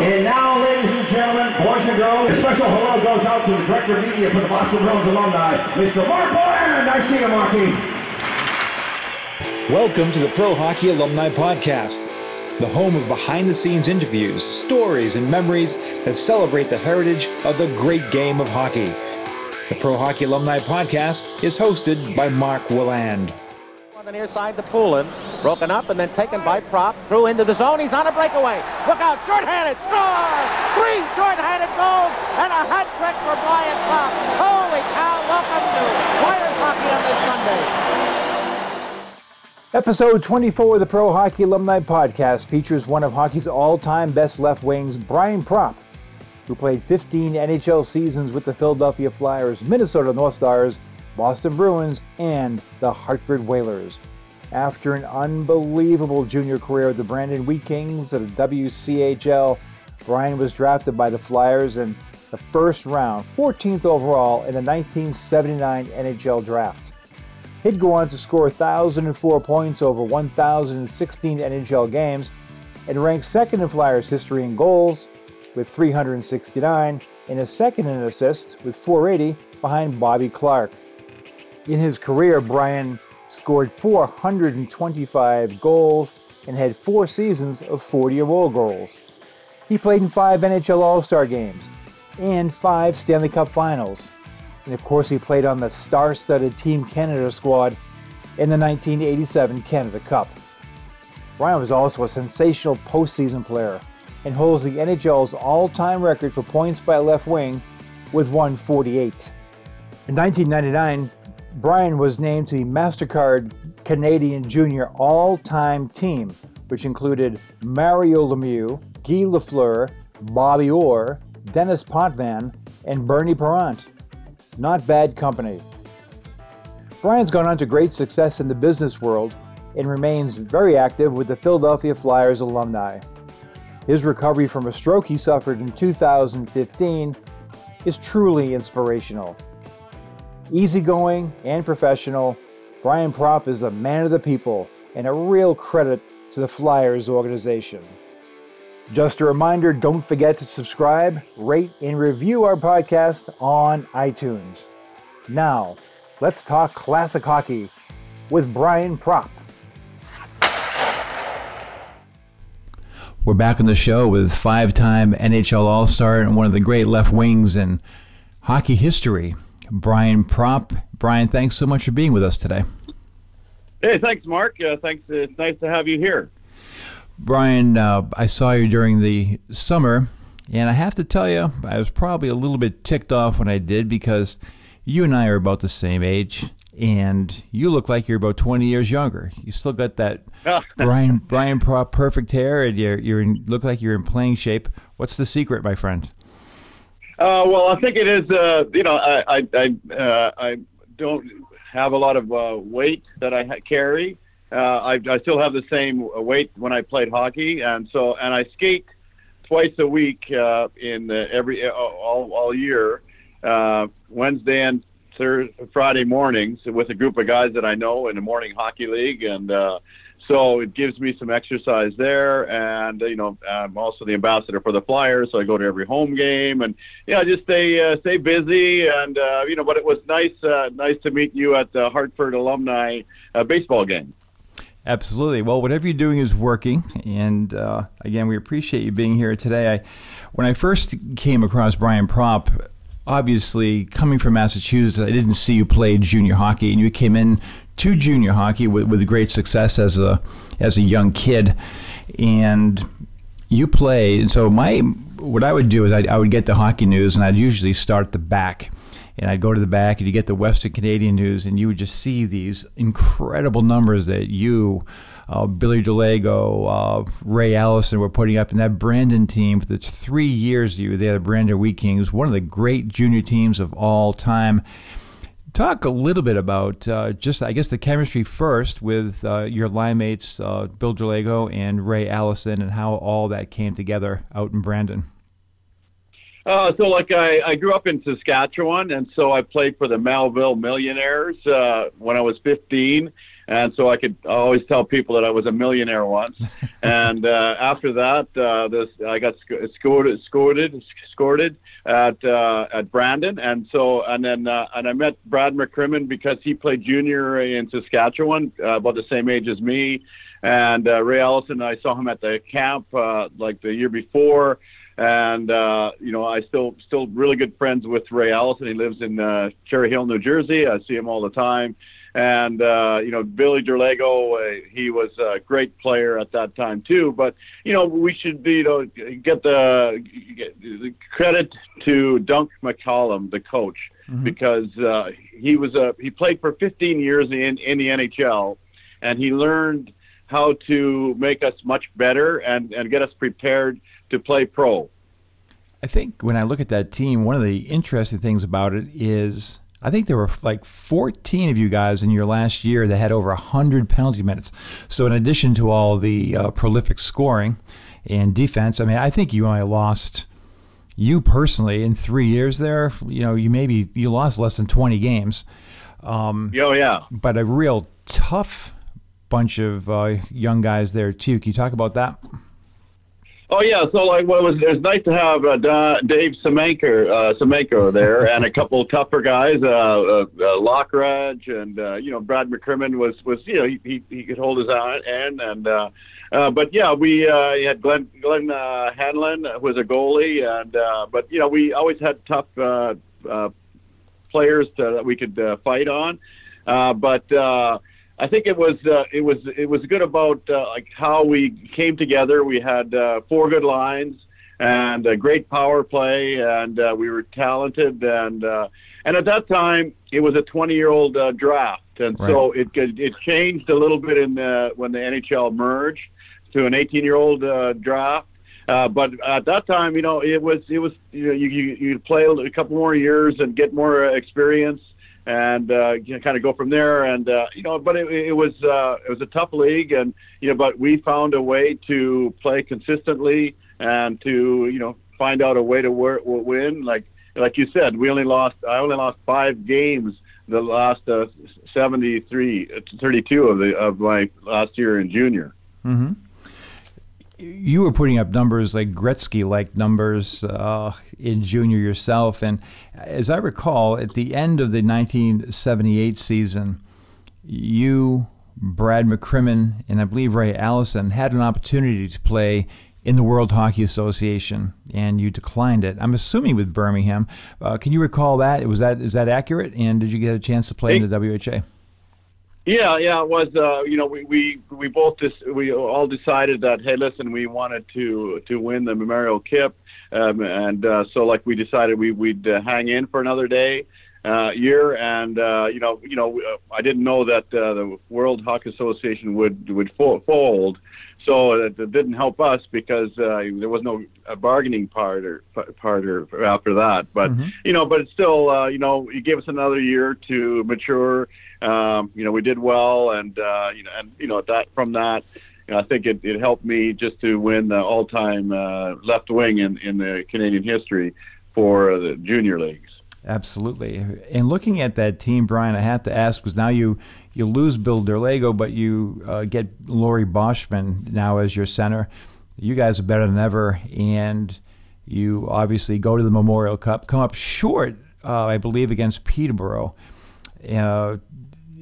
And now, ladies and gentlemen, boys and girls, a special hello goes out to the Director of Media for the Boston Bruins alumni, Mr. Mark Boland. I see you, Marky. Welcome to the Pro Hockey Alumni Podcast, the home of behind the scenes interviews, stories, and memories that celebrate the heritage of the great game of hockey. The Pro Hockey Alumni Podcast is hosted by Mark Willand. On the near side to Poulin. Broken up and then taken by Propp. Threw into the zone. He's on a breakaway. Look out. Short-handed. Score! Three short-handed goals and a hat trick for Brian Propp. Holy cow. Welcome to Flyers Hockey on this Sunday. Episode 24 of the Pro Hockey Alumni Podcast features one of hockey's all time best left wings, Brian Propp, who played 15 NHL seasons with the Philadelphia Flyers, Minnesota North Stars, Boston Bruins, and the Hartford Whalers. After an unbelievable junior career with the Brandon Wheat Kings of the WCHL, Brian was drafted by the Flyers in the first round, 14th overall in the 1979 NHL Draft. He'd go on to score 1,004 points over 1,016 NHL games and rank second in Flyers history in goals with 369 and a second in assists with 480 behind Bobby Clarke. In his career, Brian scored 425 goals and had four seasons of 40 or more goals. He played in five NHL All Star games and five Stanley Cup finals. And of course, he played on the star studded Team Canada squad in the 1987 Canada Cup. Brian was also a sensational postseason player and holds the NHL's all time record for points by left wing with 148. In 1999, Brian was named to the MasterCard Canadian Junior All Time Team, which included Mario Lemieux, Guy Lafleur, Bobby Orr, Denis Potvin, and Bernie Parent. Not bad company. Brian's gone on to great success in the business world and remains very active with the Philadelphia Flyers alumni. His recovery from a stroke he suffered in 2015 is truly inspirational. Easygoing and professional, Brian Propp is the man of the people and a real credit to the Flyers organization. Just a reminder don't forget to subscribe, rate, and review our podcast on iTunes. Now, let's talk classic hockey with Brian Propp. We're back on the show with five time NHL All Star and one of the great left wings in hockey history, Brian Propp. Brian, thanks so much for being with us today. Hey, thanks, Mark. Uh, thanks. It's nice to have you here. Brian, uh, I saw you during the summer, and I have to tell you, I was probably a little bit ticked off when I did because you and I are about the same age, and you look like you're about 20 years younger. You still got that Brian Brian Propp perfect hair, and you you look like you're in playing shape. What's the secret, my friend? Uh, well, I think it is. Uh, you know, I I I, uh, I don't have a lot of uh, weight that I ha- carry. Uh, I, I still have the same weight when I played hockey, and so and I skate twice a week uh, in the, every all all year, uh, Wednesday and Thursday, Friday mornings with a group of guys that I know in the morning hockey league, and uh, so it gives me some exercise there. And you know, I'm also the ambassador for the Flyers, so I go to every home game, and yeah, just stay uh, stay busy. And uh, you know, but it was nice uh, nice to meet you at the Hartford alumni uh, baseball game. Absolutely. Well, whatever you're doing is working, and uh, again, we appreciate you being here today. I, when I first came across Brian Propp, obviously coming from Massachusetts, I didn't see you play junior hockey, and you came in to junior hockey with, with great success as a as a young kid, and you played. So my what I would do is I'd, I would get the hockey news, and I'd usually start the back and I'd go to the back and you get the Western Canadian news, and you would just see these incredible numbers that you, uh, Billy Derlago, uh, Ray Allison were putting up, in that Brandon team for the three years you were there, the Brandon Wheat Kings, one of the great junior teams of all time. Talk a little bit about uh, just, I guess, the chemistry first with uh, your line mates, uh, Bill Derlago and Ray Allison, and how all that came together out in Brandon. Uh, so, like, I, I grew up in Saskatchewan, and so I played for the Melville Millionaires uh, when I was 15. And so I could always tell people that I was a millionaire once. and uh, after that, uh, this I got sc- scored, scored, scored at uh, at Brandon, and so and then uh, and I met Brad McCrimmon because he played junior in Saskatchewan, uh, about the same age as me, and uh, Ray Allison. I saw him at the camp uh, like the year before. And uh, you know, I still still really good friends with Ray Allison. He lives in uh, Cherry Hill, New Jersey. I see him all the time and uh, you know Billy Derlego, uh, he was a great player at that time too. But you know we should you know get the, get the credit to Dunc McCallum, the coach, mm-hmm. because uh, he was a he played for 15 years in in the NHL, and he learned how to make us much better and and get us prepared to play pro. I think when I look at that team, one of the interesting things about it is I think there were like 14 of you guys in your last year that had over 100 penalty minutes. So, in addition to all the uh, prolific scoring and defense, I mean, I think you only lost you personally in three years there. You know, you maybe you lost less than 20 games. Um, oh yeah, but a real tough bunch of uh, young guys there too. Can you talk about that? Oh yeah, so like what was it's nice to have uh, Dave Semenko, uh, Semenko there, and a couple tougher guys, uh, uh, uh, Lockridge, and uh, you know Brad McCrimmon was was you know he he, he could hold his own, and uh, uh, but yeah, we uh, had Glenn Glenn uh, Hanlon who was a goalie, and uh, but you know we always had tough uh, uh, players to, that we could uh, fight on, uh, but. Uh, I think it was uh, it was it was good about uh, like how we came together. We had uh, four good lines and a great power play, and uh, we were talented. And uh, and at that time, it was a 20 year old uh, draft, and right. so it it changed a little bit in the, when the NHL merged to an 18 year old uh, draft. Uh, but at that time, you know, it was it was you know you you play a couple more years and get more experience and uh, you know, kind of go from there. And uh, you know, but it, it was uh, it was a tough league, and you know, but we found a way to play consistently and to you know find out a way to work, win. Like like you said, we only lost I only lost five games the last uh, 73 32 of the of my last year in junior. Mm-hmm you were putting up numbers like Gretzky like numbers uh, in junior yourself. And as I recall, at the end of the 1978 season, you, Brad McCrimmon, and I believe Ray Allison had an opportunity to play in the World Hockey Association, and you declined it. I'm assuming with Birmingham. Uh, can you recall that? Was that is that accurate? And did you get a chance to play in the WHA? Yeah, yeah, it was. Uh, you know, we we we both just we all decided that hey, listen, we wanted to to win the Memorial Cup, um, and uh, so like we decided we we'd uh, hang in for another day. Uh, year, and uh, you know, you know, uh, I didn't know that uh, the World Hockey Association would would fold, so it, it didn't help us because uh, there was no a bargaining part or part or after that. But mm-hmm. you know, but it's still, uh, you know, it gave us another year to mature um, you know, we did well, and uh, you know, and you know, that from that, you know, I think it, it helped me just to win the all-time uh, left wing in in the Canadian history for the junior leagues. Absolutely. And looking at that team, Brian, I have to ask because now you you lose Bill Derlego, but you uh, get Laurie Boschman now as your center. You guys are better than ever, and you obviously go to the Memorial Cup, come up short, uh, I believe, against Peterborough. Uh,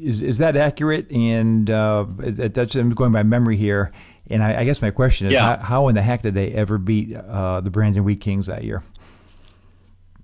is is that accurate? And uh, that's I'm going by memory here. And I, I guess my question is, yeah. how, how, in the heck did they ever beat uh, the Brandon Wheat Kings that year?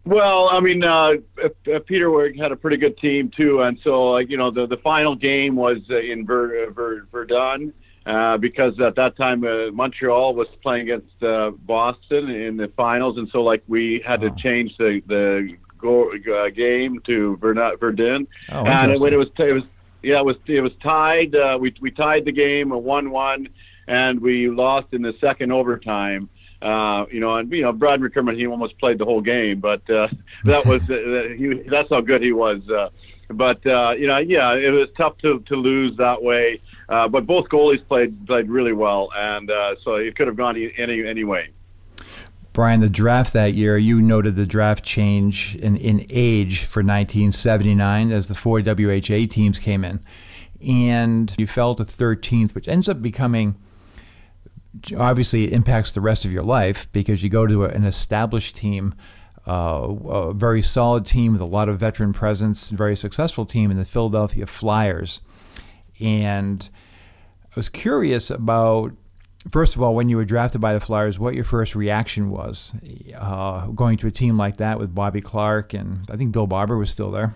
Well, I mean, uh, uh Peter had a pretty good team too, and so like you know the the final game was uh, in Ver, Ver, Verdun. Uh, because at that time uh, Montreal was playing against uh, Boston in the finals, and so like we had to change the the go, uh, game to Verdun, oh, and when it was it was yeah it was it was tied. Uh, we we tied the game a one-one, and we lost in the second overtime. Uh, you know, and you know, Brad McCrimmon, he almost played the whole game, but uh, that was uh, he, that's how good he was. Uh, but uh, you know, yeah, it was tough to to lose that way. Uh, but both goalies played played really well, and uh, so it could have gone any any way. Brian, the draft that year, you noted the draft change in, in age for 1979 as the four WHA teams came in. and you fell to 13th, which ends up becoming obviously it impacts the rest of your life because you go to an established team, uh, a very solid team with a lot of veteran presence, very successful team in the Philadelphia Flyers. And I was curious about, first of all, when you were drafted by the Flyers, what your first reaction was uh, going to a team like that with Bobby Clarke and I think Bill Barber was still there.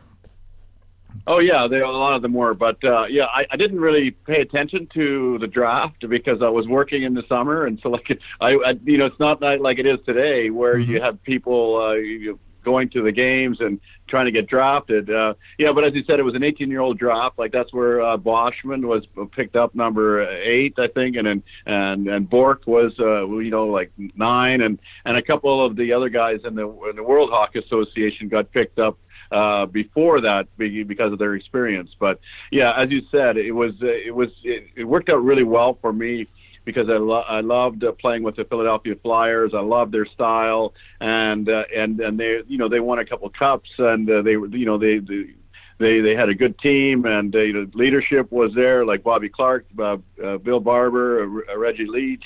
Oh yeah, there a lot of them were, but uh, yeah, I, I didn't really pay attention to the draft because I was working in the summer, and so like I, I you know, it's not like it is today where mm-hmm. you have people uh, you going to the games and trying to get drafted. Uh, yeah, but as you said, it was an 18-year-old draft. Like that's where uh, Boschman was picked up number eight, I think, and and and, and Bourque was uh, you know like nine, and and a couple of the other guys in the in the World Hockey Association got picked up uh, before that because of their experience. But yeah, as you said, it was it was it, it worked out really well for me because I, lo- I loved uh, playing with the Philadelphia Flyers. I loved their style, and uh, and and they you know they won a couple cups, and uh, they you know they. they they they had a good team and uh, you know, leadership was there like Bobby Clarke, uh, uh, Bill Barber, uh, Reggie Leach,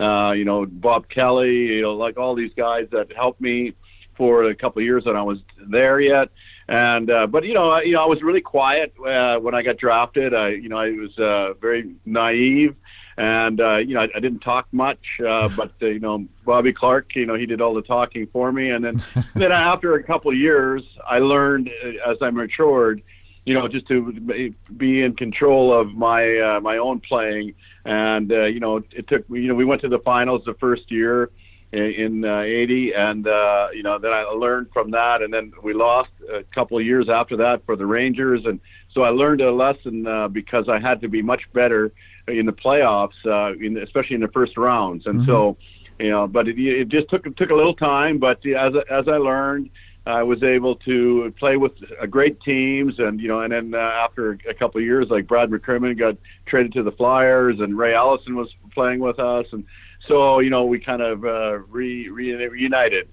uh, you know Bob Kelly, you know like all these guys that helped me for a couple of years that I was there yet. And uh, but you know, I, you know, I was really quiet uh, when I got drafted. I, you know, I was uh, very naive, and uh, you know, I, I didn't talk much. Uh, but uh, you know, Bobby Clarke, you know, he did all the talking for me. And then, then after a couple of years, I learned uh, as I matured, you know, just to be in control of my uh, my own playing. And uh, you know, it took you know, we went to the finals the first year in, uh, 80 and uh, you know then I learned from that and then we lost a couple of years after that for the Rangers and so I learned a lesson uh, because I had to be much better in the playoffs uh, in, especially in the first rounds and mm-hmm. so you know but it, it just took took a little time but as as I learned I was able to play with uh, great teams, and you know, and then uh, after a couple of years, like Brad McCrimmon got traded to the Flyers, and Ray Allison was playing with us, and so you know we kind of uh, re, re, reunited.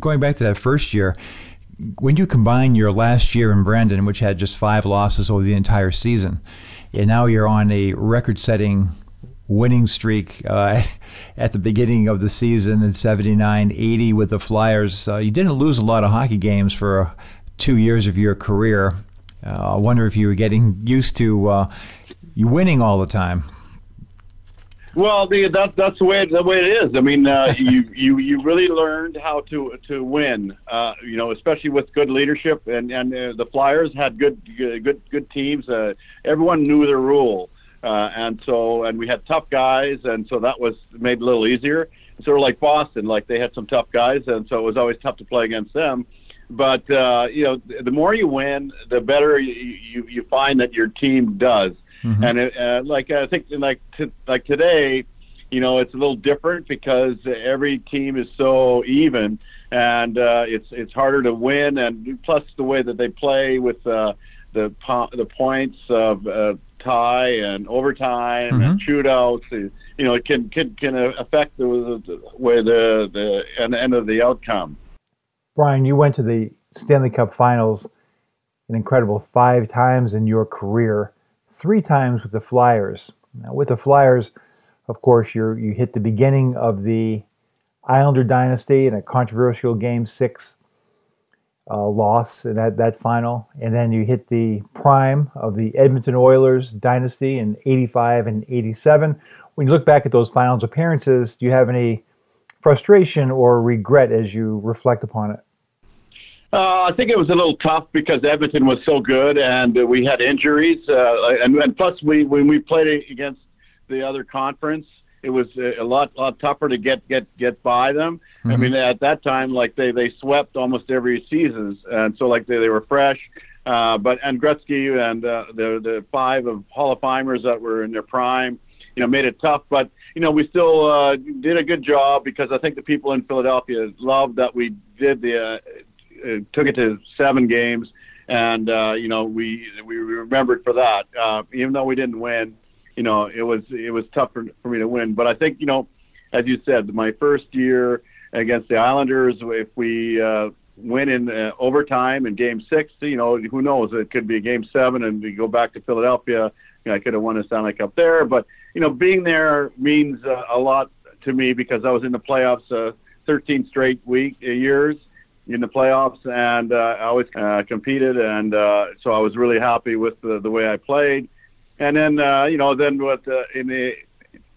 Going back to that first year, when you combine your last year in Brandon, which had just five losses over the entire season, and now you're on a record-setting winning streak uh, at the beginning of the season in 79 80 with the Flyers. Uh, you didn't lose a lot of hockey games for uh, two years of your career. Uh, I wonder if you were getting used to uh, winning all the time. Well, the, that's that's the way the way it is. I mean, uh, you you you really learned how to to win. Uh, you know, especially with good leadership, and and uh, the Flyers had good good good teams. Uh, everyone knew their role, uh, and so and we had tough guys, and so that was made a little easier. Sort of like Boston, like they had some tough guys, and so it was always tough to play against them. But uh, you know, the more you win, the better you, you you find that your team does. Mm-hmm. And it, uh, like I think like t- like today, you know, it's a little different because every team is so even, and uh, it's it's harder to win. And plus the way that they play with uh, the po- the points of uh, tie and overtime mm-hmm. and shootouts, you know, it can can can affect the, the way the the end of the outcome. Brian, you went to the Stanley Cup Finals an incredible five times in your career three times with the Flyers. Now, with the Flyers, of course, you you hit the beginning of the Islander dynasty in a controversial Game Six uh, loss in that, that final, and then you hit the prime of the Edmonton Oilers dynasty in '85 and '87. When you look back at those finals appearances, do you have any frustration or regret as you reflect upon it? Uh, I think it was a little tough because Edmonton was so good and we had injuries, uh, and, and plus we when we played against the other conference, it was a lot a lot tougher to get get get by them. Mm-hmm. I mean, at that time, like they they swept almost every season, and so like they they were fresh. Uh, but and Gretzky and uh, the the five of Hall of Famers that were in their prime, you know, made it tough. But you know, we still uh, did a good job because I think the people in Philadelphia loved that we did the uh, took it to seven games, and uh, you know we we remembered for that. Uh, even though we didn't win, you know it was it was tough for, for me to win. But I think you know, as you said, my first year against the Islanders, if we uh, win in uh, overtime in Game Six, you know who knows? It could be Game Seven, and we go back to Philadelphia you know, I could have won a Stanley Cup there, but you know, being there means uh, a lot to me because I was in the playoffs uh, 13 straight week uh, years in the playoffs, and uh, I always uh, competed, and uh, so I was really happy with the, the way I played. And then uh, you know, then with uh, in the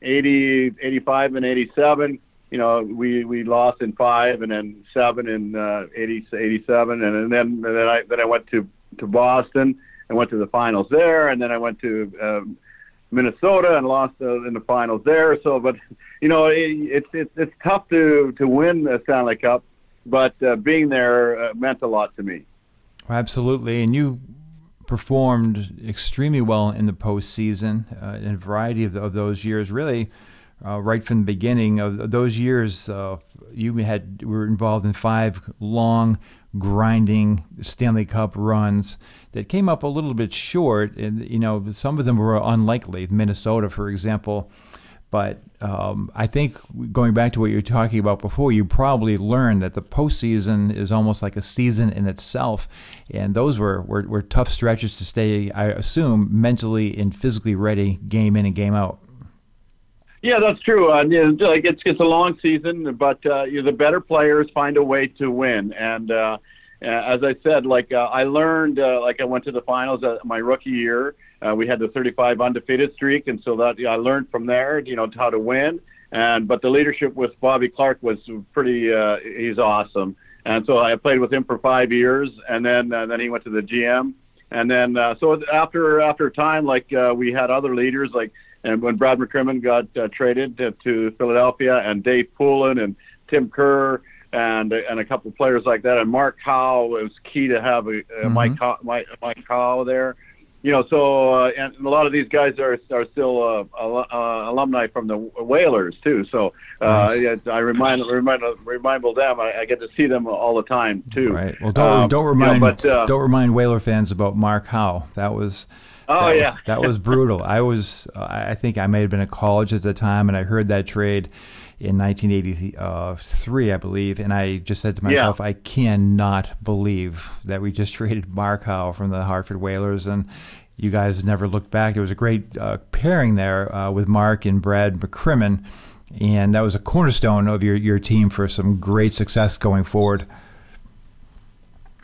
80, 85, and 87, you know, we we lost in five, and then seven in uh, 80, 87, and, then and then I then I went to to Boston and went to the finals there, and then I went to um, Minnesota and lost uh, in the finals there. So, but you know, it, it's it's it's tough to to win the Stanley Cup, but uh, being there uh, meant a lot to me. Absolutely, and you performed extremely well in the postseason uh, in a variety of, of those years. Really, uh, right from the beginning of those years, uh, you had were involved in five long, grinding Stanley Cup runs that came up a little bit short. And you know, some of them were unlikely. Minnesota, for example. But um, I think going back to what you were talking about before, you probably learned that the postseason is almost like a season in itself, and those were, were, were tough stretches to stay, I assume, mentally and physically ready, game in and game out. Yeah, that's true. Uh, you know, like it's it's a long season, but uh, you know, the better players find a way to win. And uh, as I said, like uh, I learned, uh, like I went to the finals uh, my rookie year. Uh, we had the 35 undefeated streak, and so that I learned from there, you know, how to win. And but the leadership with Bobby Clarke was pretty. Uh, he's awesome. And so I played with him for five years, and then uh, then he went to the GM. And then uh, so after after a time, like uh, we had other leaders like and when Brad McCrimmon got uh, traded to, to Philadelphia, and Dave Poulin and Tim Kerr and and a couple of players like that, and Mark Howe was key to have a, a mm-hmm. Mike, Mike Mike Howe there. You know, so uh, and a lot of these guys are are still uh, uh, alumni from the Whalers too. So uh, nice. I remind remind remind them. I, I, get to see them all the time too. Right. Well, don't um, don't remind you know, but, uh, don't remind Whaler fans about Mark Howe. That was Oh that, yeah, that was brutal. I was, I think I may have been at college at the time, and I heard that trade in 1983, I believe, and I just said to myself, yeah. I cannot believe that we just traded Mark Howe from the Hartford Whalers, and you guys never looked back. It was a great uh, pairing there uh, with Mark and Brad McCrimmon, and that was a cornerstone of your, your team for some great success going forward.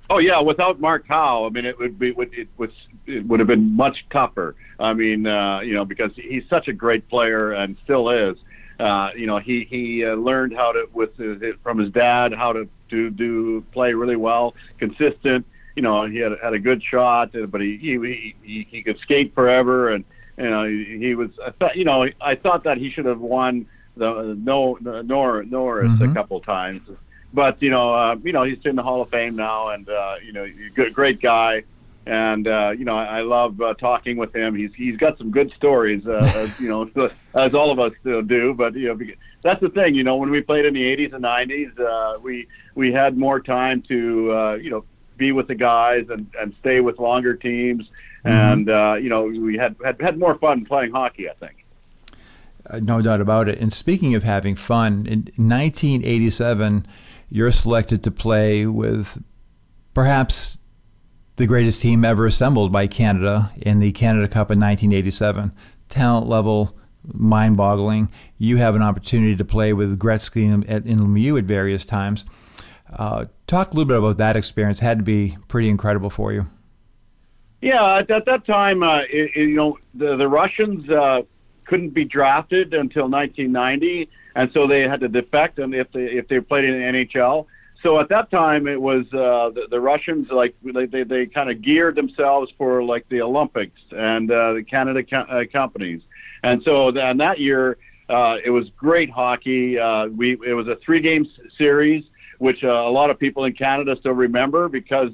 Oh yeah, without Mark Howe, I mean, it would be it was it would have been much tougher. I mean, uh, you know, because he's such a great player and still is. Uh, you know, he he uh, learned how to with his, from his dad how to do do play really well, consistent. You know, he had had a good shot, but he he he, he could skate forever, and you know he, he was. I thought, you know, I thought that he should have won the no Nor Norris mm-hmm. a couple times but you know, uh, you know, he's in the Hall of Fame now, and uh, you know, good, great guy, and uh, you know, I, I love uh, talking with him. He's he's got some good stories, uh, as, you know, as all of us do. But you know, that's the thing. You know, when we played in the '80s and '90s, uh, we we had more time to uh, you know be with the guys and and stay with longer teams, mm-hmm. and uh, you know, we had, had had more fun playing hockey. I think. Uh, no doubt about it. And speaking of having fun, in 1987 you're selected to play with perhaps the greatest team ever assembled by Canada in the Canada Cup in 1987. Talent level, mind boggling. You have an opportunity to play with Gretzky and, and Lemieux at various times. Uh, talk a little bit about that experience. It had to be pretty incredible for you. Yeah, at, at that time, uh, it, it, you know, the, the Russians uh, couldn't be drafted until 1990 and so they had to defect, and if they if they played in the NHL. So at that time, it was uh, the, the Russians like they they, kind of geared themselves for like the Olympics and uh, the Canada co- uh, companies, and so then that year uh, it was great hockey. Uh, we it was a three game series which uh, a lot of people in Canada still remember because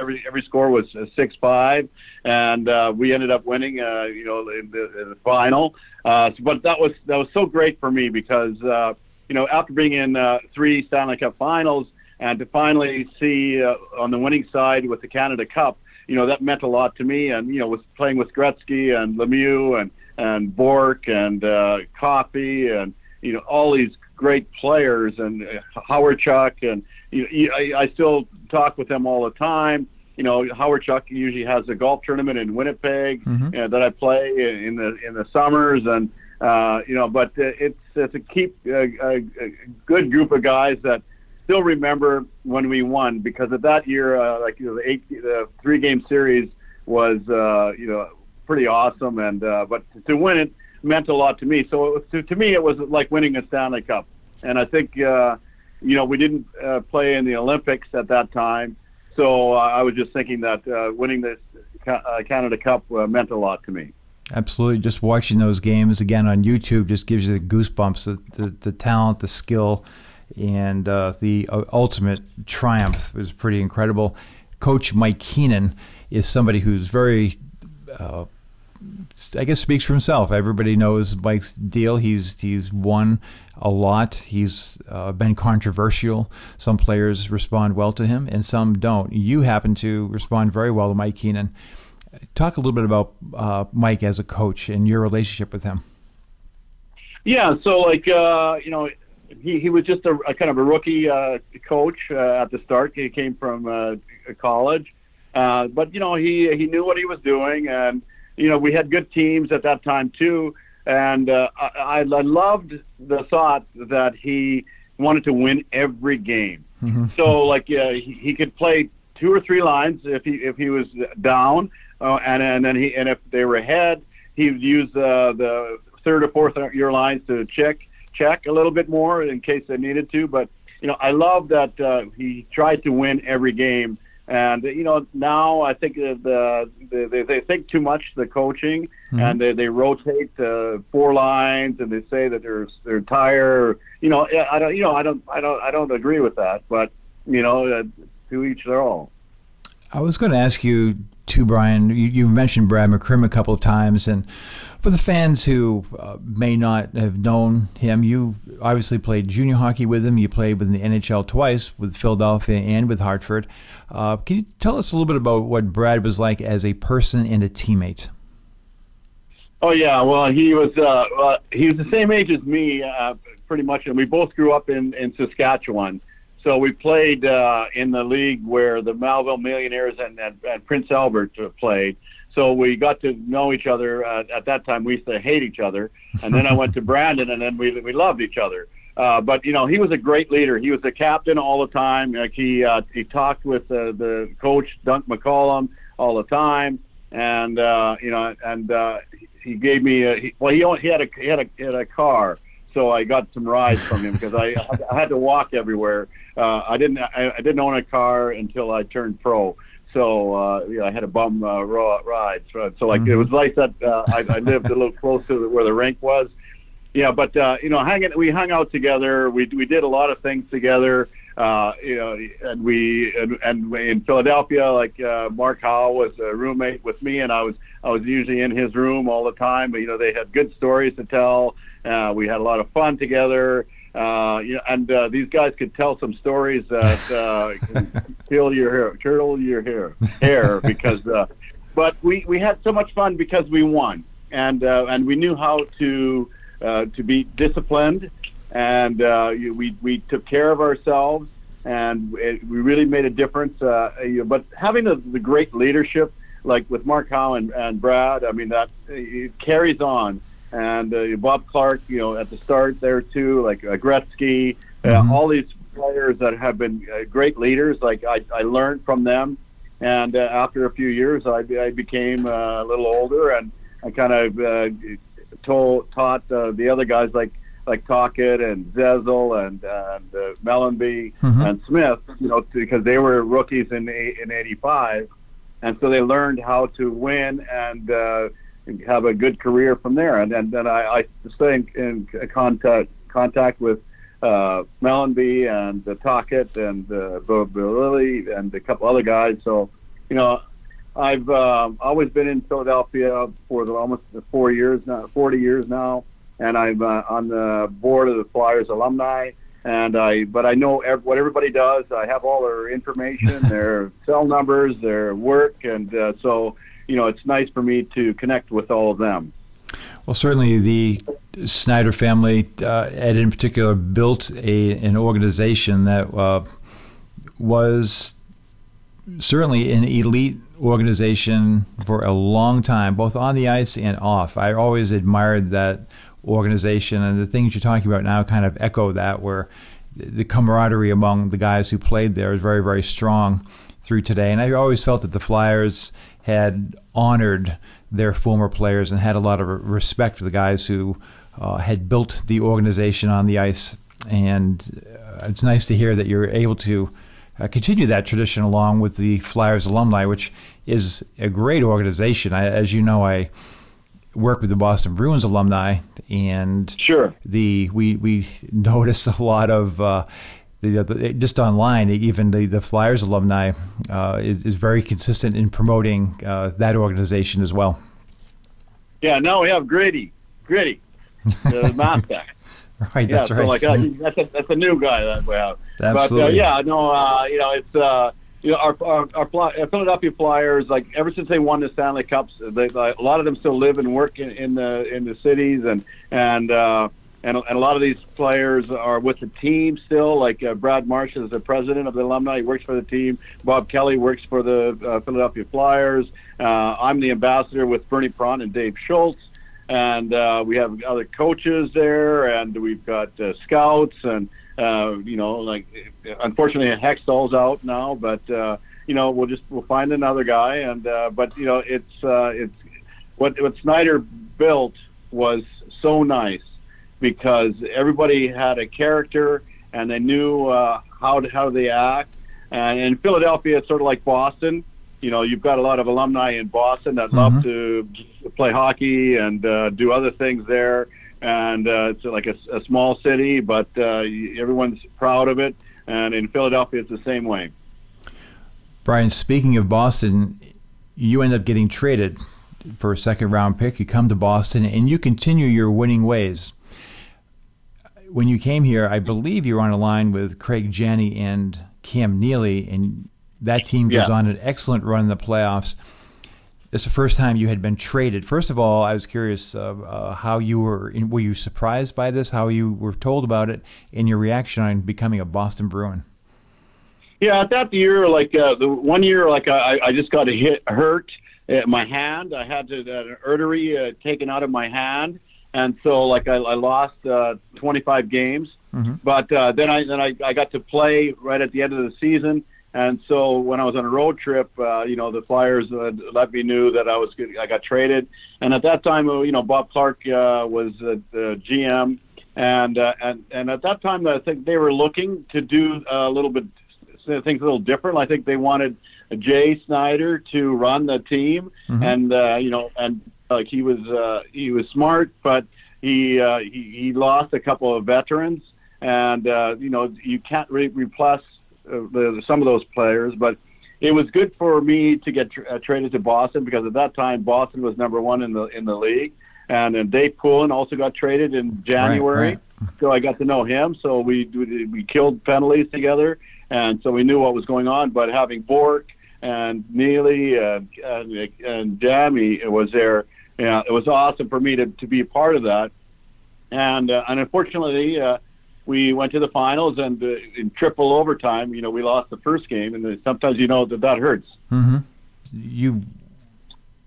every every score was six five, and we ended up winning, you know, in the, in the final. But that was that was so great for me because you know after being in three Stanley Cup Finals and to finally see uh, on the winning side with the Canada Cup, you know that meant a lot to me. And you know, with playing with Gretzky and Lemieux and and Bourque and uh, Coffey and you know all these great players and uh, Hawerchuk and you know, I, I still talk with them all the time. you know, Hawerchuk usually has a golf tournament in Winnipeg Mhm. uh, that I play in the in the summers, and uh, you know, but uh, it's it's a keep a, a, a good group of guys that still remember when we won because at that year, uh, like you know, the eight the three game series was uh, you know pretty awesome, and uh, but to win it meant a lot to me. So it to, to me, it was like winning a Stanley Cup, and I think uh, you know we didn't uh, play in the Olympics at that time. So uh, I was just thinking that uh, winning this uh, Canada Cup uh, meant a lot to me. Absolutely. Just watching those games again on YouTube just gives you the goosebumps, the, the, the talent, the skill, and uh, the uh, ultimate triumph was pretty incredible. Coach Mike Keenan is somebody who's very, uh, I guess, speaks for himself. Everybody knows Mike's deal. He's he's won a lot. He's uh, been controversial. Some players respond well to him, and some don't. You happen to respond very well to Mike Keenan. Talk a little bit about uh, Mike as a coach and your relationship with him. Yeah, so like uh, you know, he, he was just a, a kind of a rookie uh, coach uh, at the start. He came from uh, college, uh, but you know he he knew what he was doing, and you know we had good teams at that time too. And uh, I, I loved the thought that he wanted to win every game. So like uh, he, he could play two or three lines if he if he was down, uh, and and then he and if they were ahead, he would use uh, the third or fourth year lines to check check a little bit more in case they needed to. But you know, I love that uh, he tried to win every game. And you know, now I think that the, the they, they think too much the coaching, and they, they rotate uh, four lines, and they say that they're they're tired. You know, I don't you know I don't I don't I don't agree with that. But you know, uh, to each their own. I was going to ask you too, Brian. You, you've mentioned Brad McCrim a couple of times, and for the fans who uh, may not have known him, you obviously played junior hockey with him. You played with the NHL twice with Philadelphia and with Hartford. Uh, can you tell us a little bit about what Brad was like as a person and a teammate? Oh yeah, well he was uh, uh, he was the same age as me, uh, pretty much, and we both grew up in in Saskatchewan. So we played uh, in the league where the Melville Millionaires and, and, and Prince Albert played. So we got to know each other. Uh, at that time, we used to hate each other, and then I went to Brandon, and then we we loved each other. Uh, but you know, he was a great leader. He was the captain all the time. Like he uh, he talked with uh, the coach Dunc McCallum all the time, and uh, you know, and uh, he gave me a, he, well, he only, he had a he had a he had a car, so I got some rides from him because I I had to walk everywhere. Uh, I didn't I, I didn't own a car until I turned pro. So uh, yeah, I had a bum uh, raw rides. So, so like it was nice that uh, I, I lived a little close to where the rink was. Yeah, but uh, you know, hanging we hung out together. We we did a lot of things together. Uh, you know, and we and, and in Philadelphia, like uh, Mark Howell was a roommate with me, and I was I was usually in his room all the time. But you know, they had good stories to tell. Uh, we had a lot of fun together. Uh, you know, and uh, these guys could tell some stories that uh, your hair, curl your hair, hair because. Uh, but we we had so much fun because we won, and uh, and we knew how to uh, to be disciplined, and uh, we we took care of ourselves, and it, we really made a difference. Uh, but having the, the great leadership, like with Mark Howe and, and Brad, I mean that it carries on. And uh, Bob Clarke, you know, at the start there too, like uh, Gretzky, uh, all these players that have been uh, great leaders. Like I, I learned from them, and uh, after a few years, I, I became uh, a little older, and I kind of uh, told, taught uh, the other guys like like Tocchet and Zezel and and uh, Mellanby and Smith, you know, because they were rookies in eight- in '85, and so they learned how to win and uh, have a good career from there. And and then I, I stay in, in contact contact with uh, Mellanby and uh, Tocchet and uh, Bo Lilly and a couple other guys. So, you know, I've um, always been in Philadelphia for the almost four years now, 40 years now, and I'm uh, on the board of the Flyers alumni. And I, but I know ev- what everybody does. I have all their information, their cell numbers, their work, and uh, so you know, it's nice for me to connect with all of them. Well, certainly the Snider family, uh, Ed in particular, built a an organization that uh, was certainly an elite organization for a long time, both on the ice and off. I always admired that organization, and the things you're talking about now kind of echo that, where the camaraderie among the guys who played there is very, very strong through today. And I always felt that the Flyers had honored their former players and had a lot of respect for the guys who uh, had built the organization on the ice. And uh, it's nice to hear that you're able to uh, continue that tradition along with the Flyers alumni, which is a great organization. I, as you know, I work with the Boston Bruins alumni, and sure, the we we notice a lot of. Uh, the, the, just online, even the, the Flyers alumni uh, is, is very consistent in promoting uh, that organization as well. Yeah, now we have Gritty, Gritty, the mascot. Right, yeah, that's so right. Like, uh, that's a that's a new guy that we have. Absolutely. But uh, yeah, no, uh, you know, it's uh, you know, our our, our uh, Philadelphia Flyers, like ever since they won the Stanley Cups, they, like, a lot of them still live and work in, in the in the cities, and and uh, and and a lot of these players are with the team still. Like uh, Brad Marsh is the president of the alumni; he works for the team. Bob Kelly works for the uh, Philadelphia Flyers. Uh, I'm the ambassador with Bernie Parent and Dave Schultz and uh, we have other coaches there, and we've got uh, scouts, and uh, you know, like unfortunately Hextall's out now, but you know, we'll just we'll find another guy, and but you know, it's it's what what Snider built was so nice because everybody had a character and they knew uh, how to, how they act, and in Philadelphia, it's sort of like Boston you know, you've got a lot of alumni in Boston that love to play hockey and uh, do other things there. And uh, it's like a, a small city, but uh, everyone's proud of it. And in Philadelphia, it's the same way. Brian, speaking of Boston, you end up getting traded for a second round pick. You come to Boston and you continue your winning ways. When you came here, I believe you were on a line with Craig Janney and Cam Neely, and that team goes Yeah. on an excellent run in the playoffs. It's the first time you had been traded. First of all, I was curious uh, uh, how you were. Were you surprised by this? How you were told about it, and your reaction on becoming a Boston Bruin? Yeah, at that year, like uh, the one year, like I, I just got a hit hurt at my hand. I had to, uh, an artery uh, taken out of my hand, and so like I, I lost uh, 25 games. But uh, then I then I, I got to play right at the end of the season, and so when I was on a road trip, uh, you know, the Flyers uh, let me knew that I was good, I got traded, and at that time, uh, you know, Bob Clarke uh, was uh, the GM, and uh, and and at that time, I think they were looking to do a little bit things a little different. I think they wanted Jay Snider to run the team, and uh, you know, and like he was uh, he was smart, but he, uh, he he lost a couple of veterans, and uh, you know, you can't re- replace uh, the, some of those players, but it was good for me to get tra- uh, traded to Boston because at that time Boston was number one in the in the league, and then Dave Poulin also got traded in January, right. so I got to know him. So we we we killed penalties together, and so we knew what was going on. But having Bourque and Neely and and, and Janney was there, yeah, it was awesome for me to to be a part of that, and uh, and unfortunately. Uh, we went to the finals and uh, in triple overtime, you know, we lost the first game, and sometimes you know that that hurts. you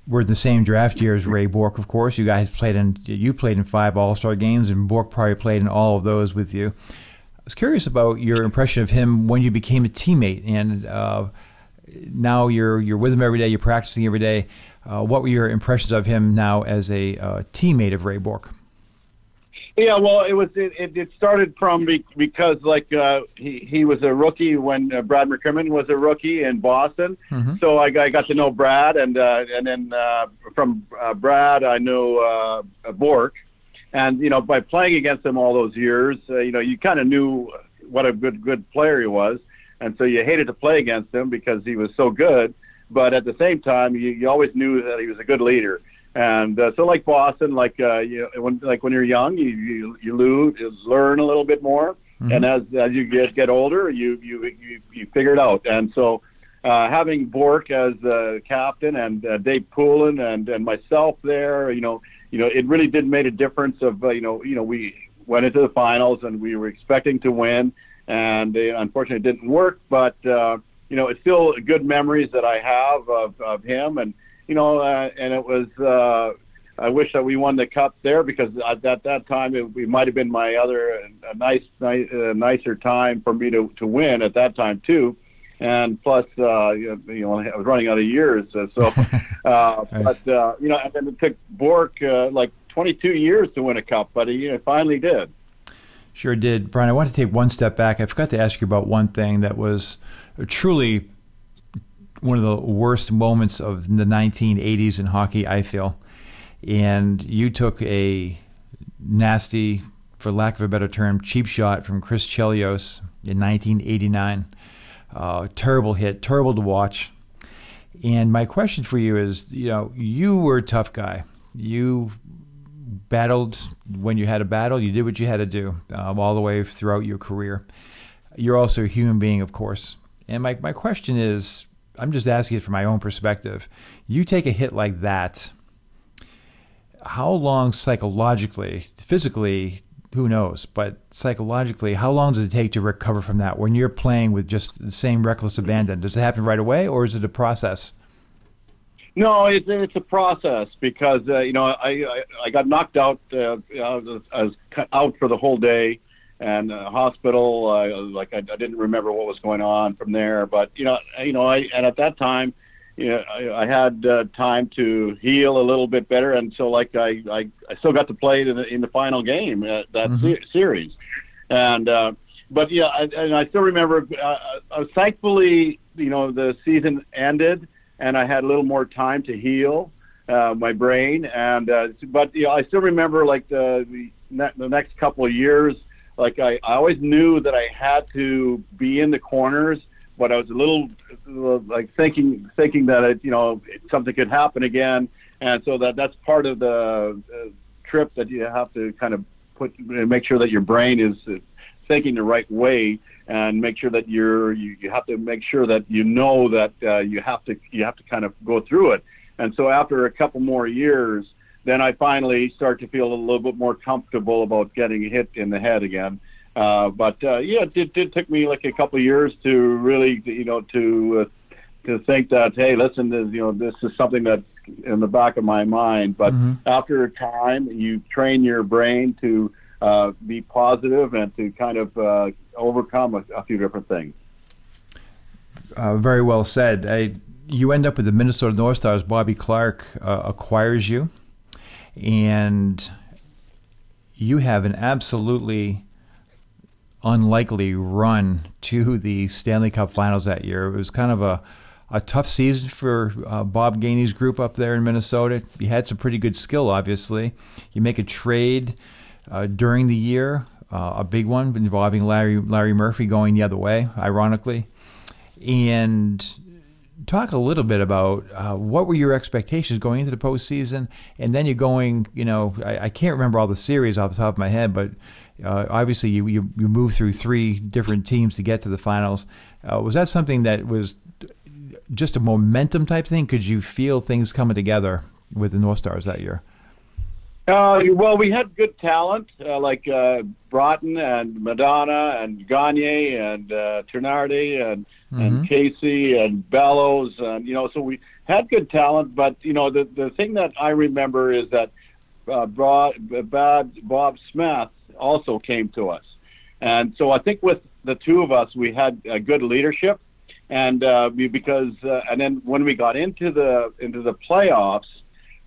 were the same draft year as Ray Bourque, of course. You guys played in you played in five All Star games, and Bourque probably played in all of those with you. I was curious about your impression of him when you became a teammate, and uh, now you're you're with him every day, you're practicing every day. Uh, what were your impressions of him now as a uh, teammate of Ray Bourque? Yeah, well, it was it, it, started from be, because like uh, he he was a rookie when uh, Brad McCrimmon was a rookie in Boston, so I, got- I got to know Brad, and uh, and then uh, from uh, Brad I knew uh, Bourque, and you know by playing against him all those years, uh, you know you kind of knew what a good good player he was, and so you hated to play against him because he was so good, but at the same time you, you always knew that he was a good leader. And uh, so, like Boston, like uh, you know, when like when you're young, you you, you lose, you learn a little bit more, and as as you get get older, you you you, you figure it out. And so, uh, having Bourque as uh, captain and uh, Dave Poulin and and myself there, you know, you know, it really did make a difference. Of uh, you know, you know, we went into the finals and we were expecting to win, and uh, unfortunately, it didn't work. But uh, you know, it's still good memories that I have of, of him, and you know, uh, and it was. Uh, I wish that we won the cup there because at that, that time it, it might have been my other a nice, nice uh, nicer time for me to to win at that time too and plus, uh, you know, I was running out of years. Uh, so, uh, nice. but uh, you know, and then it took Bourque uh, like 22 years to win a cup, but he you know, finally did. Sure did, Brian. I want to take one step back. I forgot to ask you about one thing that was truly one of the worst moments of the 1980s in hockey. I feel, and you took a nasty, for lack of a better term, cheap shot from Chris Chelios in 1989 uh, terrible hit, terrible to watch. And my question for you is, you know, you were a tough guy. You battled when you had a battle. You did what you had to do um, all the way throughout your career. You're also a human being, of course. And my, my question is, I'm just asking it from my own perspective. You take a hit like that, how long psychologically, physically, who knows? But psychologically, how long does it take to recover from that when you're playing with just the same reckless abandon? Does it happen right away, or is it a process? No, it's it's a process because uh, you know I, I, I got knocked out. Uh, I, was, I was out for the whole day, and uh, hospital. Uh, like I, I didn't remember what was going on from there. But you know, you know, I and at that time, you know, I, I had uh, time to heal a little bit better, and so like I, I, I still got to play in the, in the final game uh, that mm-hmm. se- series, and uh, but yeah, I, and I still remember. Uh, uh, thankfully, you know, the season ended, and I had a little more time to heal uh, my brain, and uh, but you know, I still remember like the the, ne- the next couple of years. Like I, I always knew that I had to be in the corners but I was a little like thinking thinking that it, you know something could happen again, and so that that's part of the uh, trip that you have to kind of put make sure that your brain is thinking the right way and make sure that you're you, you have to make sure that you know that uh, you have to you have to kind of go through it. And so after a couple more years then I finally start to feel a little bit more comfortable about getting hit in the head again uh, but uh, yeah, it did, did take me like a couple of years to really, you know, to uh, to think that hey, listen, this, you know, this is something that's in the back of my mind. But mm-hmm. after a time, you train your brain to uh, be positive and to kind of uh, overcome a, a, few different things. Uh, very well said. I, you end up with the Minnesota North Stars. Bobby Clarke uh, acquires you, and you have an absolutely unlikely run to the Stanley Cup Finals that year. It was kind of a a tough season for uh, Bob Gainey's group up there in Minnesota. You had some pretty good skill, obviously. You make a trade uh, during the year, uh, a big one involving Larry Larry Murphy going the other way, ironically, and talk a little bit about uh, what were your expectations going into the postseason, and then you're going. You know, I, I can't remember all the series off the top of my head, but uh, obviously, you, you, you through three different teams to get to the finals. Uh, was that something that was just a momentum type thing? Could you feel things coming together with the North Stars that year? Uh, well, we had good talent uh, like uh, Broten and Modano and Gagner and uh, Tinordi and mm-hmm. and Casey and Bellows and you know so we had good talent, but you know the the thing that I remember is that uh, Bob, Bob Smith also came to us. And so I think with the two of us, we had a good leadership, and uh, because uh, and then when we got into the into the playoffs,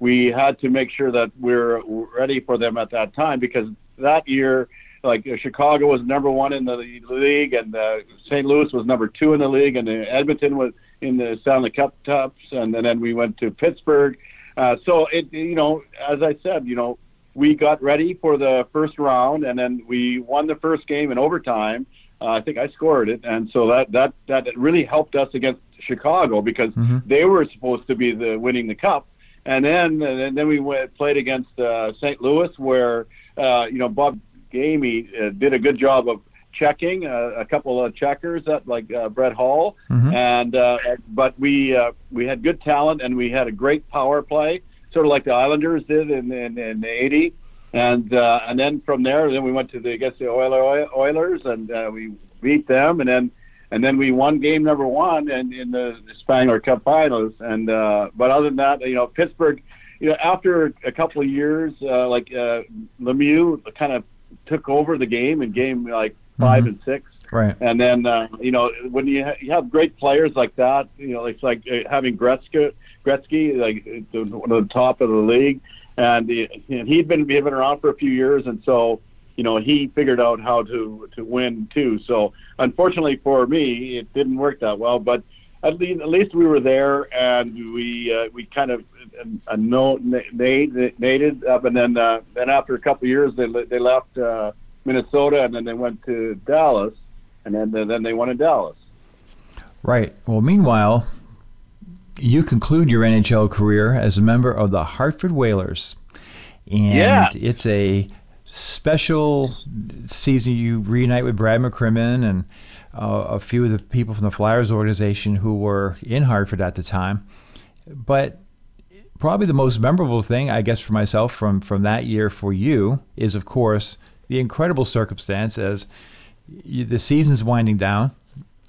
we had to make sure that we're ready for them at that time because that year, like uh, Chicago was number one in the league, and uh, St. Louis was number two in the league, and Edmonton was in the Stanley Cup tops, and then we went to Pittsburgh. Uh, so it, you know, as I said, you know, we got ready for the first round, and then we won the first game in overtime. Uh, I think I scored it, and so that that that really helped us against Chicago because mm-hmm. they were supposed to be the winning the cup. And then and then we went, played against uh, St. Louis, where uh, you know Bob Gainey uh, did a good job of checking uh, a couple of checkers that like uh, Brett Hull, mm-hmm. and uh, but we uh, we had good talent and we had a great power play sort of like the Islanders did in in, in '80. And uh, and then from there, then we went to the against the Oilers, and uh, we beat them. And then and then we won game number one and in the Spangler Cup Finals. And uh, but other than that, you know, Pittsburgh, you know, after a couple of years, uh, like uh, Lemieux kind of took over the game in game like 5 Mhm. and six. Right. And then uh, you know when you, ha- you have great players like that, you know it's like uh, having Gretzky, Gretzky like uh, the- one of the top of the league, and, he, and he'd been he'd been around for a few years, and so you know he figured out how to to win too. So unfortunately for me, it didn't work that well, but. At least, at least we were there, and we uh, we kind of uh, know nated up, and then uh, then after a couple of years, they they left uh, Minnesota, and then they went to Dallas, and then then they won in Dallas. Right. Well, meanwhile, you conclude your NHL career as a member of the Hartford Whalers, and Yeah. it's a special season. You reunite with Brad McCrimmon and uh, a few of the people from the Flyers organization who were in Hartford at the time. But probably the most memorable thing, I guess, for myself from from that year for you is, of course, the incredible circumstance as you, the season's winding down.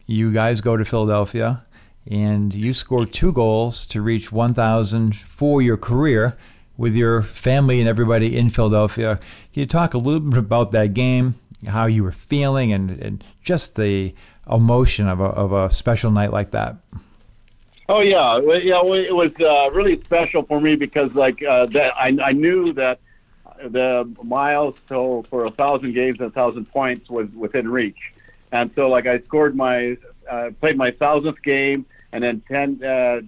You guys go to Philadelphia, and you score two goals to reach 1,000 for your career with your family and everybody in Philadelphia. Can you talk a little bit about that game, how you were feeling, and, and just the emotion of a, of a special night like that? Oh yeah, yeah. It was uh, really special for me because like uh, that I, I knew that the milestone for a thousand games and a thousand points was within reach, and so like I scored my uh, played my thousandth game, and then ten uh,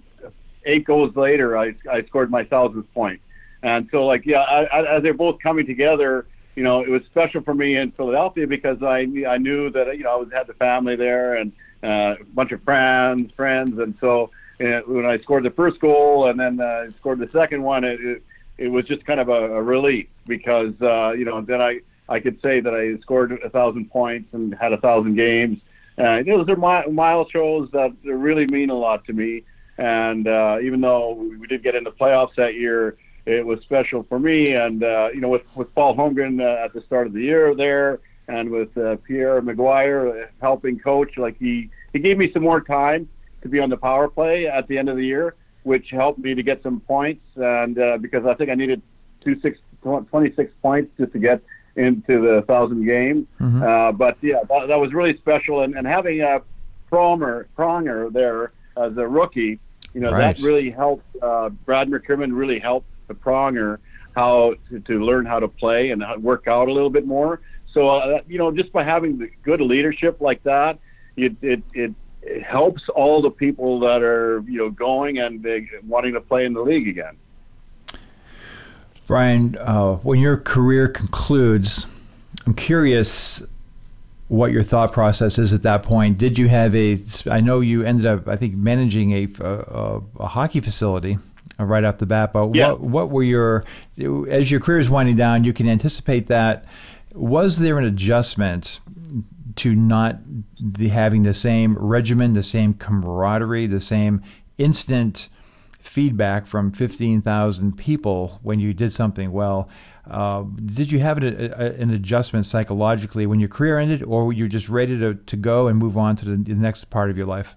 eight goals later I I scored my thousandth point, and so like yeah, I, I, as they're both coming together. You know, it was special for me in Philadelphia because I I knew that you know I was had the family there and uh, a bunch of friends, friends, and so uh, when I scored the first goal and then uh, scored the second one, it, it it was just kind of a, a relief because uh, you know then I I could say that I scored a thousand points and had a thousand games. Uh, those are mi- milestones that really mean a lot to me. And uh, even though we did get into playoffs that year, it was special for me. And uh, you know, with with Paul Holmgren uh, at the start of the year there, and with uh, Pierre McGuire helping coach, like he he gave me some more time to be on the power play at the end of the year, which helped me to get some points. And uh, because I think I needed two six, 26 points just to get into the thousand game. Uh, but yeah, that, that was really special. And, and having a Pronger, Pronger there as a rookie, you know, Right. that really helped. Uh, Brad McCrimmon really helped the Pronger how to, to learn how to play and how work out a little bit more. So, uh, you know, just by having the good leadership like that, it, it, it, it helps all the people that are, you know, going and wanting to play in the league again. Brian, uh, when your career concludes, I'm curious what your thought process is at that point. Did you have a? I know you ended up, I think, managing a a, a hockey facility right off the bat. But Yeah. what what were your as your career is winding down? You can anticipate that. Was there an adjustment to not be having the same regimen, the same camaraderie, the same instant feedback from 15,000 people when you did something well. Uh, did you have an, a, an adjustment psychologically when your career ended, or were you just ready to, to go and move on to the, the next part of your life?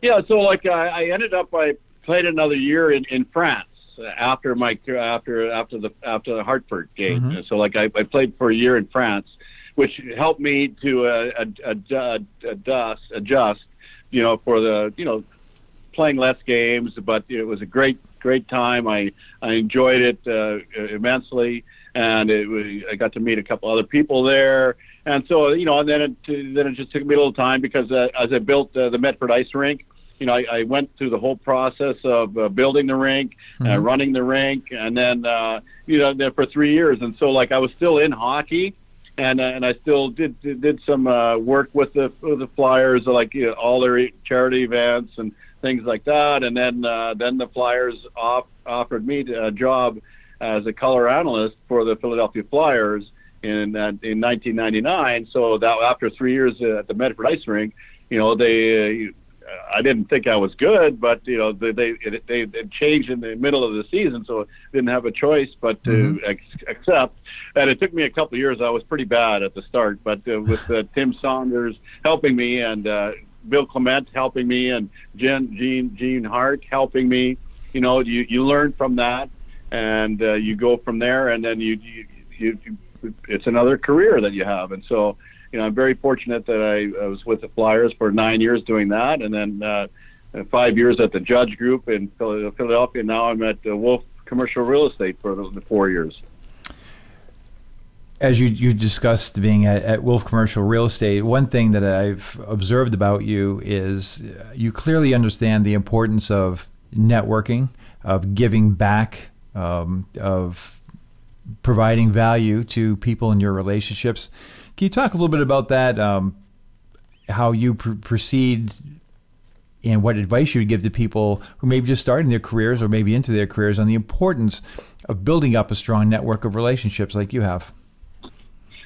Yeah, so like I, I ended up I played another year in, in France after my after after the after the Hartford game. Mhm. So like I, I played for a year in France, which helped me to uh, ad- ad- adjust adjust, you know, for the you know playing less games, but it was a great great time. I I enjoyed it uh, immensely, and it was, I got to meet a couple other people there. And so you know, and then it then it just took me a little time because uh, as I built uh, the Medford Ice Rink, you know, I, I went through the whole process of uh, building the rink, uh, Mhm. running the rink, and then uh, you know, there for three years. And so like I was still in hockey. And, uh, and I still did did, did some uh, work with the with the Flyers, like you know, all their charity events and things like that. And then uh, then the Flyers off, offered me a job as a color analyst for the Philadelphia Flyers in uh, in 1999. So that after three years at the Medford Ice Rink, you know they I didn't think I was good, but you know they they it, they it changed in the middle of the season, so I didn't have a choice but to mm-hmm. ex- accept. And it took me a couple of years. I was pretty bad at the start, but uh, with uh, Tim Saunders helping me and uh, Bill Clement helping me and Jen, Gene Gene Hart helping me, you know, you you learn from that, and uh, you go from there, and then you you, you, you it's another career that you have, and so you know, I'm very fortunate that I, I was with the Flyers for nine years doing that, and then uh, five years at the Judge Group in Philadelphia. Now I'm at uh, Wolf Commercial Real Estate for the, four years. As you, you discussed being at, at Wolf Commercial Real Estate, one thing that I've observed about you is you clearly understand the importance of networking, of giving back, um, of providing value to people in your relationships. Can you talk a little bit about that? Um, how you pr- proceed and what advice you would give to people who may be just starting their careers or maybe into their careers on the importance of building up a strong network of relationships like you have?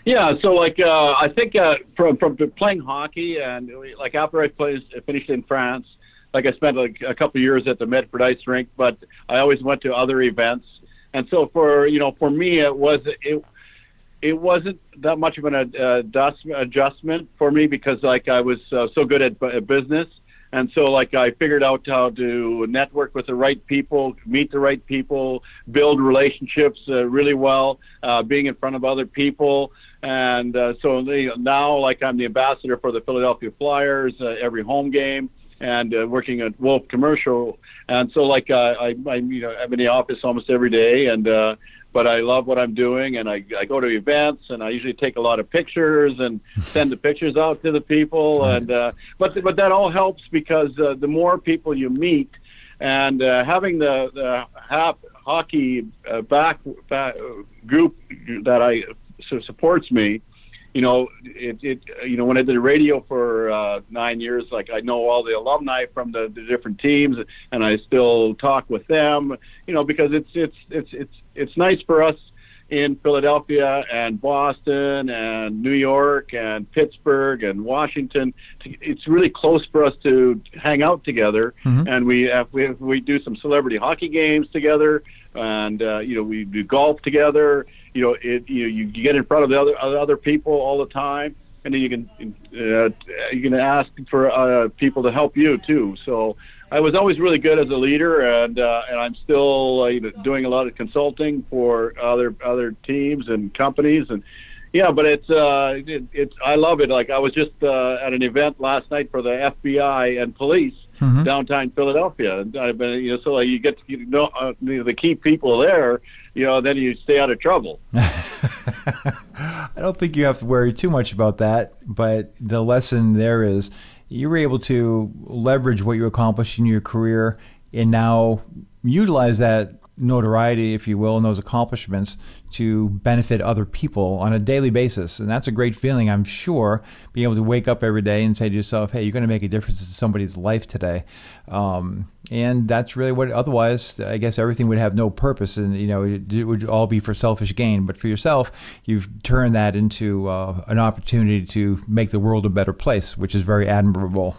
Yeah, so like uh, I think uh, from from playing hockey and like after I played, finished in France, like I spent like a couple years at the Medford Ice Rink, but I always went to other events. And so for you know for me it was it it wasn't that much of an uh, adjustment for me because like I was uh, so good at, at business, and so like I figured out how to network with the right people, meet the right people, build relationships uh, really well, uh, being in front of other people, and uh, so now like I'm the ambassador for the Philadelphia Flyers uh, every home game and working at Wolf Commercial. And so, like, I, I, you know, I'm in the office almost every day, and but I love what I'm doing, and I, I go to events, and I usually take a lot of pictures and send the pictures out to the people, and uh, but but that all helps because uh, the more people you meet, and uh, having the the half hockey uh, back, back group that I so supports me, you know, it, it you know when I did radio for uh, nine years, like I know all the alumni from the, the different teams, and I still talk with them, you know, because it's it's it's it's it's nice for us in Philadelphia and Boston and New York and Pittsburgh and Washington. It's really close for us to hang out together, mm-hmm. and we have, we have, we do some celebrity hockey games together, and uh, you know we do golf together. You know, it you know you get in front of the other other people all the time, and then you can uh, you can ask for uh, people to help you too. So I was always really good as a leader, and uh, and I'm still uh, doing a lot of consulting for other other teams and companies, and yeah, but it's uh, it, it's I love it. Like I was just uh, at an event last night for the FBI and police mm-hmm. downtown Philadelphia, and I've been you know so like, you get to you know, uh, you know the key people there, you know, then you stay out of trouble. I don't think you have to worry too much about that, but the lesson there is you were able to leverage what you accomplished in your career and now utilize that notoriety, if you will, and those accomplishments to benefit other people on a daily basis. And that's a great feeling, I'm sure, being able to wake up every day and say to yourself, hey, you're going to make a difference in somebody's life today. Um, and that's really what, otherwise, I guess everything would have no purpose and, you know, it, it would all be for selfish gain. But for yourself, you've turned that into uh, an opportunity to make the world a better place, which is very admirable.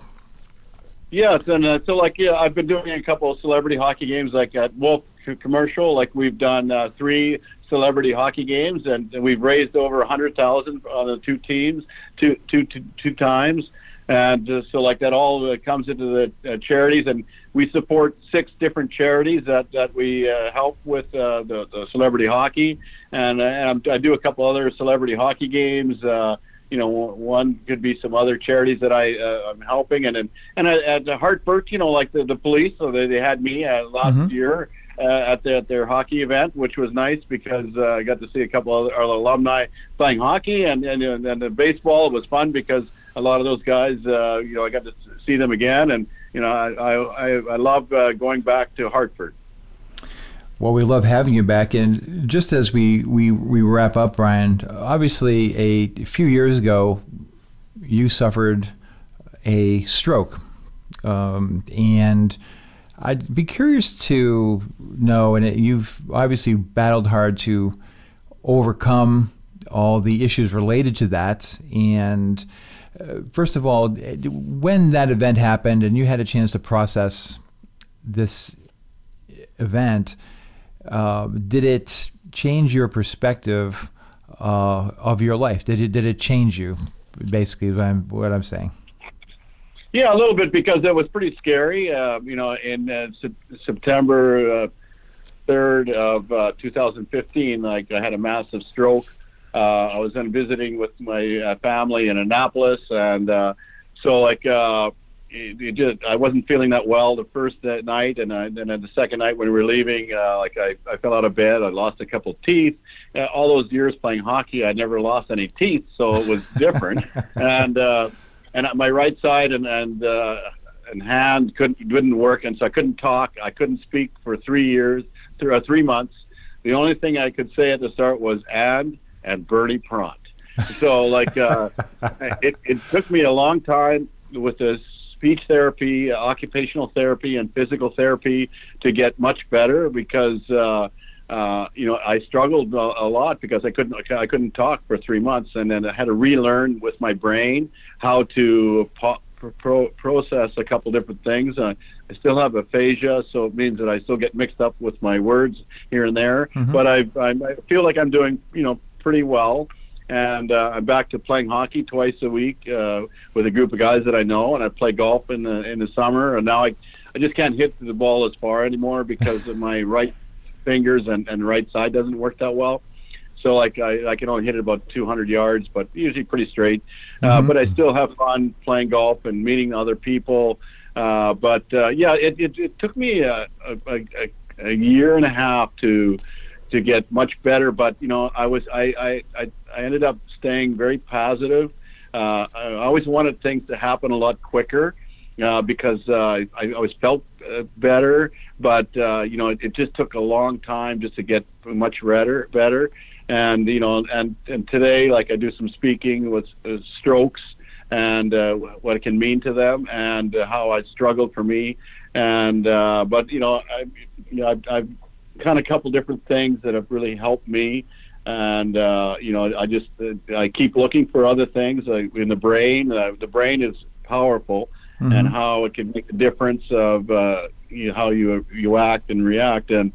Yes, and uh, so like yeah, I've been doing a couple of celebrity hockey games, like at Wolf Commercial. Like we've done uh, three celebrity hockey games, and, and we've raised over a hundred thousand on the two teams, two, two, two, two times. And uh, so, like that, all uh, comes into the uh, charities, and we support six different charities that that we uh, help with uh, the, the celebrity hockey, and, uh, and I do a couple other celebrity hockey games. Uh, you know, one could be some other charities that I uh, I'm helping, and and and at, at Hartford, you know, like the the police, so they they had me uh, last mm-hmm. year. Uh, at, the, at their hockey event, which was nice because uh, I got to see a couple of other alumni playing hockey, and and, and the baseball was fun because a lot of those guys, uh, you know, I got to see them again, and you know, I I, I love uh, going back to Hartford. Well, we love having you back. And just as we, we, we wrap up, Brian, obviously a few years ago, you suffered a stroke. Um, and I'd be curious to know, and it, you've obviously battled hard to overcome all the issues related to that. And uh, first of all, when that event happened and you had a chance to process this event, uh, did it change your perspective uh, of your life? Did it did it change you? Basically, what I'm, what I'm saying. Yeah, a little bit because it was pretty scary. Uh, you know, in uh, se- September uh, third of uh, 2015, like I had a massive stroke. I was then visiting with my family in Annapolis, and so like it, it just I wasn't feeling that well the first night, and I, and then the second night when we were leaving, uh, like I, I fell out of bed. I lost a couple teeth. Uh, all those years playing hockey, I never lost any teeth, so it was different. and uh, and my right side and and uh, and hand couldn't didn't work, and so I couldn't talk. I couldn't speak for three years, through three months. The only thing I could say at the start was and and Bernie Pront. So like uh, it it took me a long time with this speech therapy, uh, occupational therapy, and physical therapy to get much better because uh, uh, you know I struggled a, a lot because I couldn't I couldn't talk for three months, and then I had to relearn with my brain how to po- pro- process a couple different things. Uh, I still have aphasia, so it means that I still get mixed up with my words here and there. Mm-hmm. But I, I I feel like I'm doing you know pretty well and uh, I'm back to playing hockey twice a week uh, with a group of guys that I know, and I play golf in the in the summer. And now I I just can't hit the ball as far anymore because of my right fingers and and right side doesn't work that well. So like I, I can only hit it about 200 yards, but usually pretty straight. Uh, mm-hmm. Uh, but I still have fun playing golf and meeting other people. Uh, but uh, yeah, it, it, it took me a, a, a, a year and a half to to get much better. But you know, I was I I I ended up staying very positive. Uh, I always wanted things to happen a lot quicker uh, because uh, I, I always felt uh, better. But uh, you know, it, it just took a long time just to get much better. Better, and you know, and and today, like I do some speaking with uh, strokes and uh, what it can mean to them and uh, how I struggled for me. And uh, but you know, I, you know, I've, I've kind of a couple different things that have really helped me. And uh, you know, I just uh, I keep looking for other things uh, in the brain. Uh, the brain is powerful, mm-hmm. and how it can make a difference of uh, you know, how you you act and react. And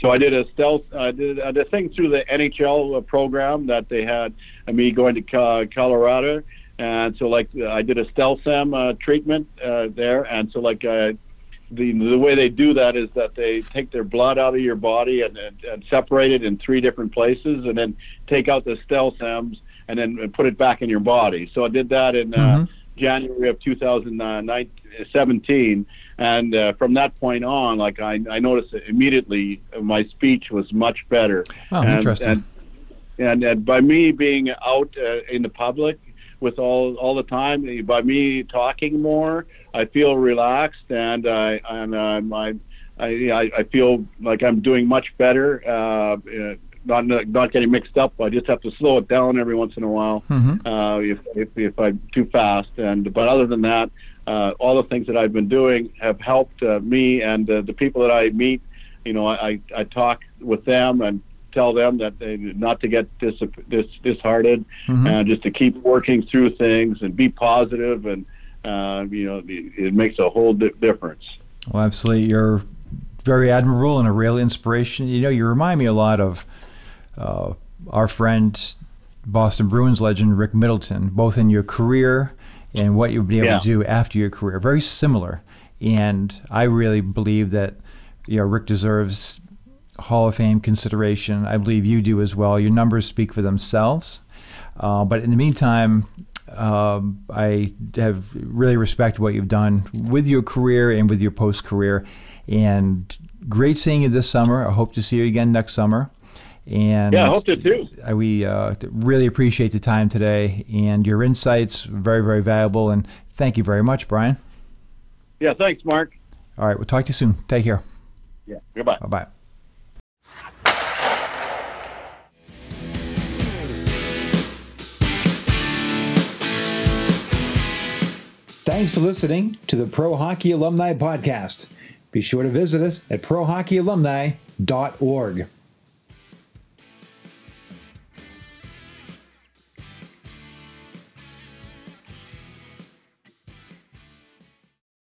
so I did a stealth. I did, I a thing through the NHL program that they had uh, me going to Colorado, and so like I did a StelSem uh, treatment uh, there, and so like I the the way they do that is that they take their blood out of your body and, and, and separate it in three different places, and then take out the StelSems and then put it back in your body. So I did that in uh, mm-hmm. uh, January of 2017, and uh, from that point on, like I, I noticed immediately my speech was much better. Oh, and, interesting. And, and, and by me being out uh, in the public with all all the time, by me talking more I feel relaxed and I and um, I, I I feel like I'm doing much better. Uh, uh, not not getting mixed up. I just have to slow it down every once in a while mm-hmm. uh, if, if if I'm too fast. And but other than that, uh, all the things that I've been doing have helped uh, me and uh, the people that I meet. You know, I I talk with them and tell them that they not to get dis, dis disheartened mm-hmm. and just to keep working through things and be positive and uh, you know, it makes a whole di- difference. Well, absolutely. You're very admirable and a real inspiration. You know, you remind me a lot of uh, our friend, Boston Bruins legend Rick Middleton, both in your career and what you've been able yeah. to do after your career. Very similar. And I really believe that, you know, Rick deserves Hall of Fame consideration. I believe you do as well. Your numbers speak for themselves. Uh, but in the meantime, um, I have really respect what you've done with your career and with your post career. And great seeing you this summer. I hope to see you again next summer. And yeah, I hope to too. We uh, really appreciate the time today and your insights. Very, very valuable. And thank you very much, Brian. Yeah, thanks, Mark. All right, we'll talk to you soon. Take care. Yeah, goodbye. Bye bye. Thanks for listening to the Pro Hockey Alumni Podcast. Be sure to visit us at prohockeyalumni.org.